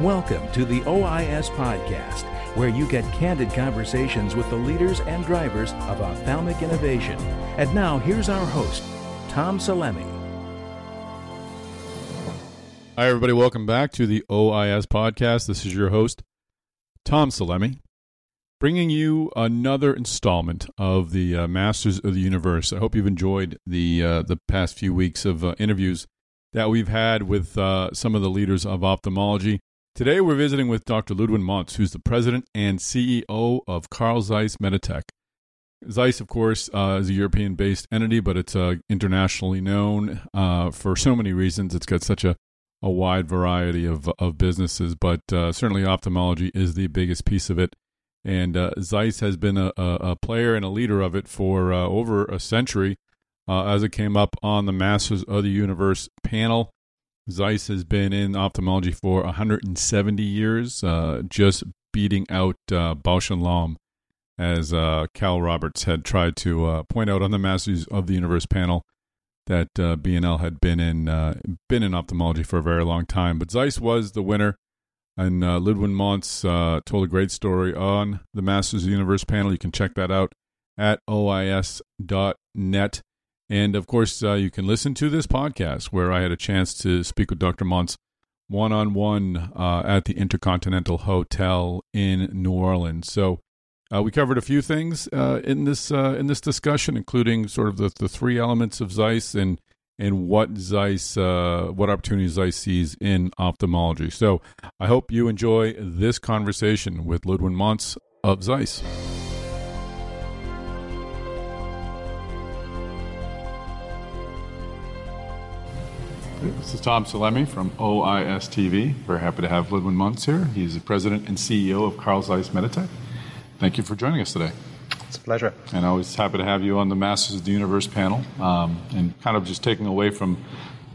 Welcome to the OIS Podcast, where you get candid conversations with the leaders and drivers of ophthalmic innovation. And now, here's our host, Tom Salemi. Hi, everybody. Welcome back to the OIS Podcast. This is your host, Tom Salemi, bringing you another installment of the uh, Masters of the Universe. I hope you've enjoyed the uh, the past few weeks of uh, interviews that we've had with uh, some of the leaders of ophthalmology. Today, we're visiting with Dr. Ludwin Monz, who's the president and CEO of Carl Zeiss Meditec. Zeiss, of course, uh, is a European based entity, but it's uh, internationally known uh, for so many reasons. It's got such a, a wide variety of, of businesses, but uh, certainly ophthalmology is the biggest piece of it. And uh, Zeiss has been a, a, player and a leader of it for uh, over a century as it came up on the Masters of the Universe panel. Zeiss has been in ophthalmology for 170 years, just beating out Bausch and Lomb as uh, Cal Roberts had tried to uh, point out on the Masters of the Universe panel that uh, B&L had been in uh, been in ophthalmology for a very long time. But Zeiss was the winner, and uh, Ludwin Monz uh, told a great story on the Masters of the Universe panel. You can check that out at ois.net. And of course, you can listen to this podcast where I had a chance to speak with Dr. Monz one on one at the Intercontinental Hotel in New Orleans. So uh, we covered a few things uh, in this uh, in this discussion, including sort of the, the three elements of Zeiss and and what Zeiss uh, what opportunities Zeiss sees in ophthalmology. So I hope you enjoy this conversation with Ludwin Monz of Zeiss. This is Tom Salemi from OIS TV. Very happy to have Ludwin Monz here. He's the president and CEO of Carl Zeiss Meditec. Thank you for joining us today. It's a pleasure. And always happy to have you on the Masters of the Universe panel um, and kind of just taking away from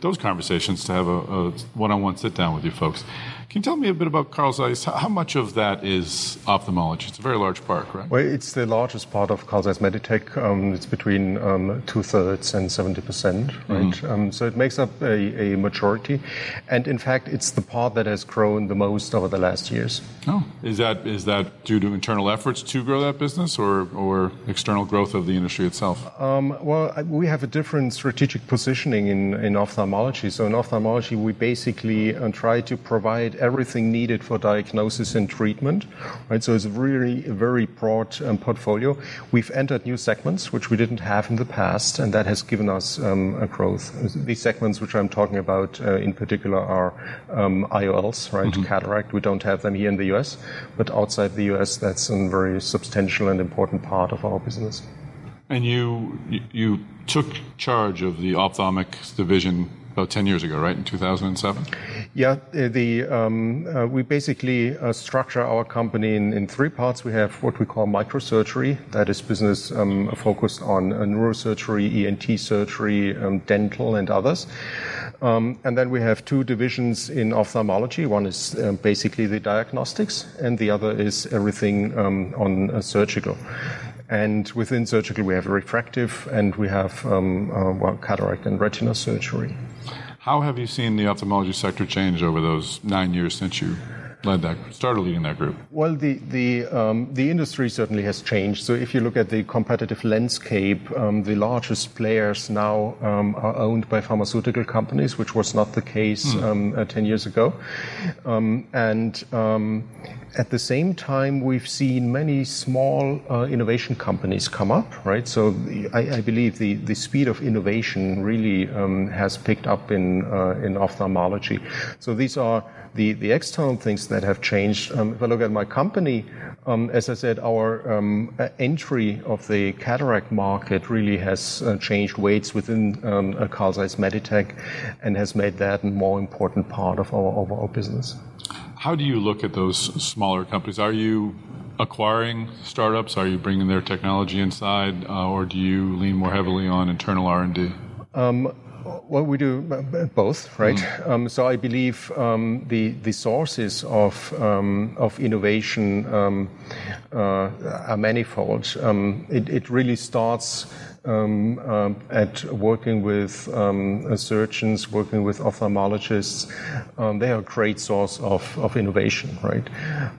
those conversations to have a, a one-on-one sit-down with you folks. Can you tell me a bit about Carl Zeiss? How much of that is ophthalmology? It's a very large part, right? Well, it's the largest part of Carl Zeiss Meditec. Um, it's between um, two thirds and 70%, right? Mm-hmm. Um, so it makes up a, a, majority. And in fact, it's the part that has grown the most over the last years. Oh, is that is that due to internal efforts to grow that business or, or external growth of the industry itself? Um, well, we have a different strategic positioning in, in ophthalmology. So in ophthalmology, we basically uh, try to provide everything needed for diagnosis and treatment. Right, so it's a really a very broad um, portfolio. We've entered new segments which we didn't have in the past, and that has given us um, a growth. These segments, which I'm talking about uh, in particular, are um, IOLs, right? Mm-hmm. Cataract. We don't have them here in the U.S., but outside the U.S., that's a very substantial and important part of our business. And you you took charge of the ophthalmics division about 10 years ago, right, in 2007? Yeah, the, um, uh, we basically uh, structure our company in, in, three parts. We have what we call microsurgery, that is business um, focused on uh, neurosurgery, ENT surgery, um, dental, and others. Um, and then we have two divisions in ophthalmology. One is um, basically the diagnostics, and the other is everything um, on uh, surgical. And within surgical, we have refractive and we have um, uh, well, cataract and retina surgery. How have you seen the ophthalmology sector change over those nine years since you led that, started leading that group? Well, the the um, the industry certainly has changed. So if you look at the competitive landscape, um, the largest players now um, are owned by pharmaceutical companies, which was not the case mm. uh, ten years ago, um, and um, at the same time, we've seen many small uh, innovation companies come up, right? So I, I, believe the, the speed of innovation really um, has picked up in uh, in ophthalmology. So these are the, the external things that have changed. Um, if I look at my company, um, as I said, our um, entry of the cataract market really has uh, changed weights within um, Carl Zeiss Meditec and has made that a more important part of our overall business. How do you look at those smaller companies? Are you acquiring startups? Are you bringing their technology inside, uh, or do you lean more heavily on internal R and D? Um, well, we do both, right? Mm. Um, so I believe um, the the sources of um, of innovation um, uh, are manifold. Um, it, it, really starts at working with um, surgeons, working with ophthalmologists. Um, they are a great source of, of innovation, right?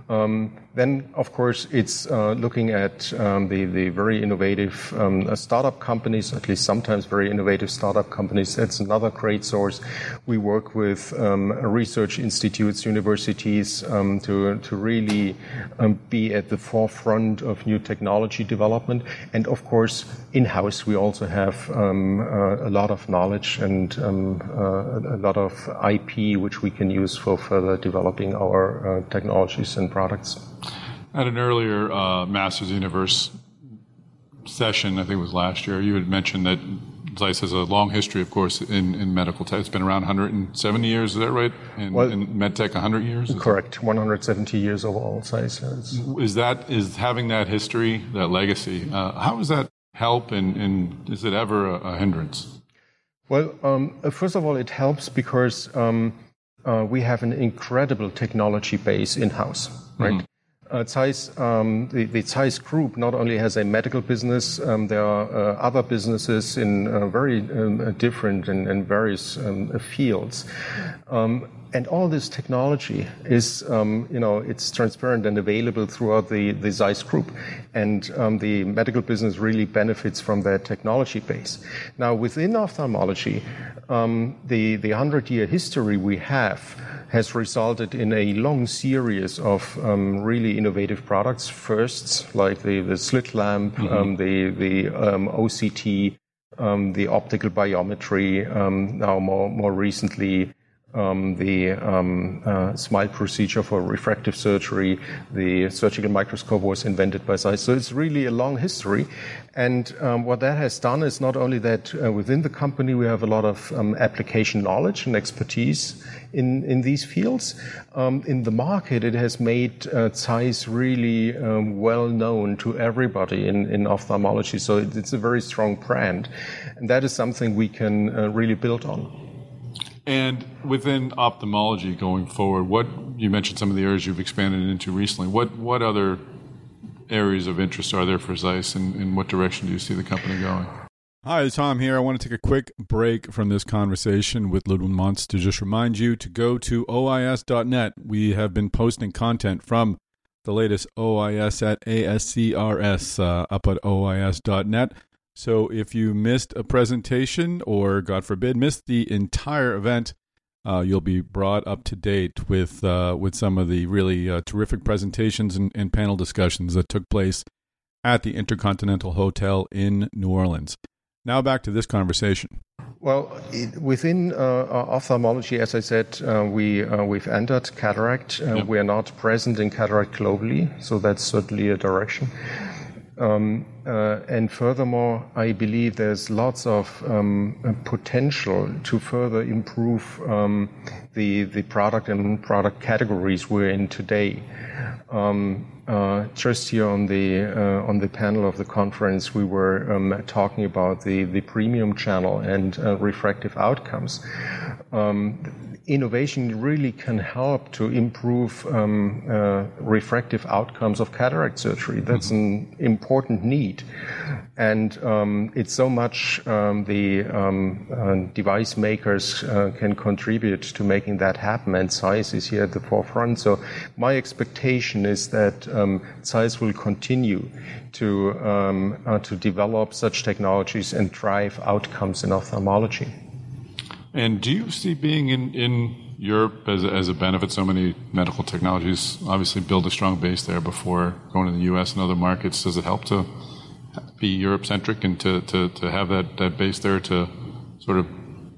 Um, then, of course, it's uh, looking at um, the, the very innovative um, startup companies, at least sometimes very innovative startup companies. That's another great source. We work with um, research institutes, universities um, to, to really um, be at the forefront of new technology development. And of course, in house, we also have um, uh, a lot of knowledge and uh, a lot of IP which we can use for further developing our uh, technologies and products. At an earlier uh, Masters Universe session, I think it was last year, you had mentioned that Zeiss has a long history, of course, in, in medical tech. It's been around 170 years, is that right? In, well, in medtech, 100 years? Correct, 170 years overall Zeiss. Is that is having that history, that legacy? Uh, how does that help, and, and is it ever a, a hindrance? Well, um, first of all, it helps because um, uh, we have an incredible technology base in house, right? Mm-hmm. Uh, Zeiss, um, the, the Zeiss Group not only has a medical business, um, there are uh, other businesses in uh, very um, different and, and various um, fields. Um, and all this technology is, um, you know, it's transparent and available throughout the, the Zeiss Group. And the medical business really benefits from that technology base. Now, within ophthalmology, the, the 100 year history we have has resulted in a long series of um, really innovative products. Firsts like the, the slit lamp, mm-hmm. um, the, the um, OCT, um, the optical biometry, um, now more, more recently, um, the um, uh, SMILE procedure for refractive surgery, the surgical microscope was invented by Zeiss. So it's really a long history. And um, what that has done is not only that uh, within the company we have a lot of um, application knowledge and expertise in, these fields. Um, in the market, it has made uh, Zeiss really um, well known to everybody in, ophthalmology. So it's a very strong brand. And that is something we can really build on. And within ophthalmology going forward, what you mentioned some of the areas you've expanded into recently. What other areas of interest are there for Zeiss, and in what direction do you see the company going? Hi, Tom here. I want to take a quick break from this conversation with Ludwin Monz to just remind you to go to OIS.net. We have been posting content from the latest OIS at ASCRS uh, up at OIS.net. So if you missed a presentation or, God forbid, missed the entire event, uh, you'll be brought up to date with uh, with some of the really uh, terrific presentations and, and, panel discussions that took place at the Intercontinental Hotel in New Orleans. Now back to this conversation. Well, it, within uh, ophthalmology, as I said, uh, we uh, we've entered cataract. We are not present in cataract globally, so that's certainly a direction. Um, uh, and furthermore, I believe there's lots of um, potential to further improve um, the the product and product categories we're in today. Um, uh, just here on the uh, on the panel of the conference, we were um, talking about the the premium channel and uh, refractive outcomes. Um, innovation really can help to improve um, uh, refractive outcomes of cataract surgery. That's mm-hmm. an important need. And um, it's so much um, the um, uh, device makers uh, can contribute to making that happen, and Zeiss is here at the forefront. So my expectation is that um, Zeiss will continue to, um, uh, to develop such technologies and drive outcomes in ophthalmology. And do you see being in, in Europe as as a benefit? So many medical technologies obviously build a strong base there before going to the U.S. and other markets. Does it help to be Europe centric and to, to, to have that, that base there to sort of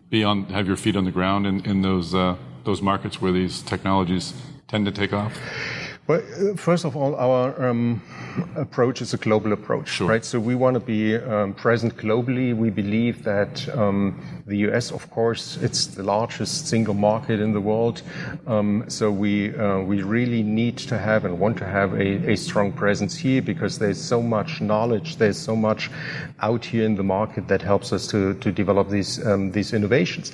be on have your feet on the ground in, in those uh, those markets where these technologies tend to take off? Well, first of all, our um, approach is a global approach, sure. right? So we want to be um, present globally. We believe that um, the U.S., of course, it's the largest single market in the world. Um, so we uh, we really need to have and want to have a, a, strong presence here because there's so much knowledge, there's so much out here in the market that helps us to to develop these um, these innovations.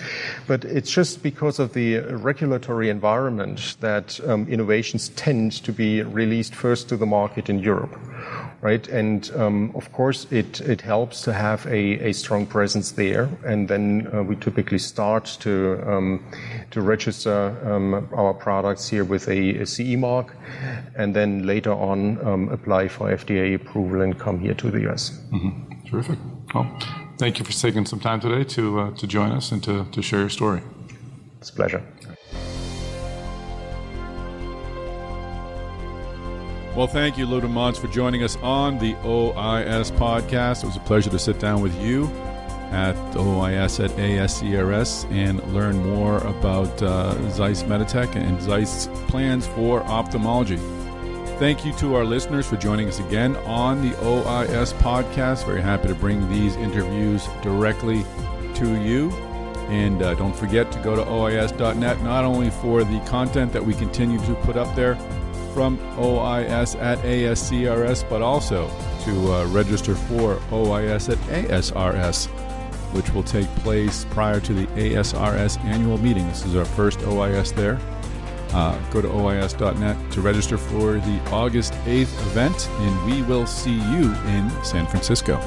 But it's just because of the regulatory environment that innovations tend to be released first to the market in Europe right? And um, of course, it, it helps to have a, a strong presence there. And then uh, we typically start to, um, to register um, our products here with a, a, CE mark, and then later on um, apply for FDA approval and come here to the US. Mm-hmm. Terrific. Well, thank you for taking some time today to, uh, to join us and to, to share your story. It's a pleasure. Well, thank you, Ludwin Monz, for joining us on the OIS podcast. It was a pleasure to sit down with you at OIS at ASCRS and learn more about uh, Zeiss Meditec and Zeiss plans for ophthalmology. Thank you to our listeners for joining us again on the OIS podcast. Very happy to bring these interviews directly to you. And uh, don't forget to go to OIS.net, not only for the content that we continue to put up there, from OIS at ASCRS, but also to uh, register for OIS at ASRS, which will take place prior to the ASRS annual meeting. This is our first OIS there. Uh, go to OIS.net to register for the August 8th event, and we will see you in San Francisco.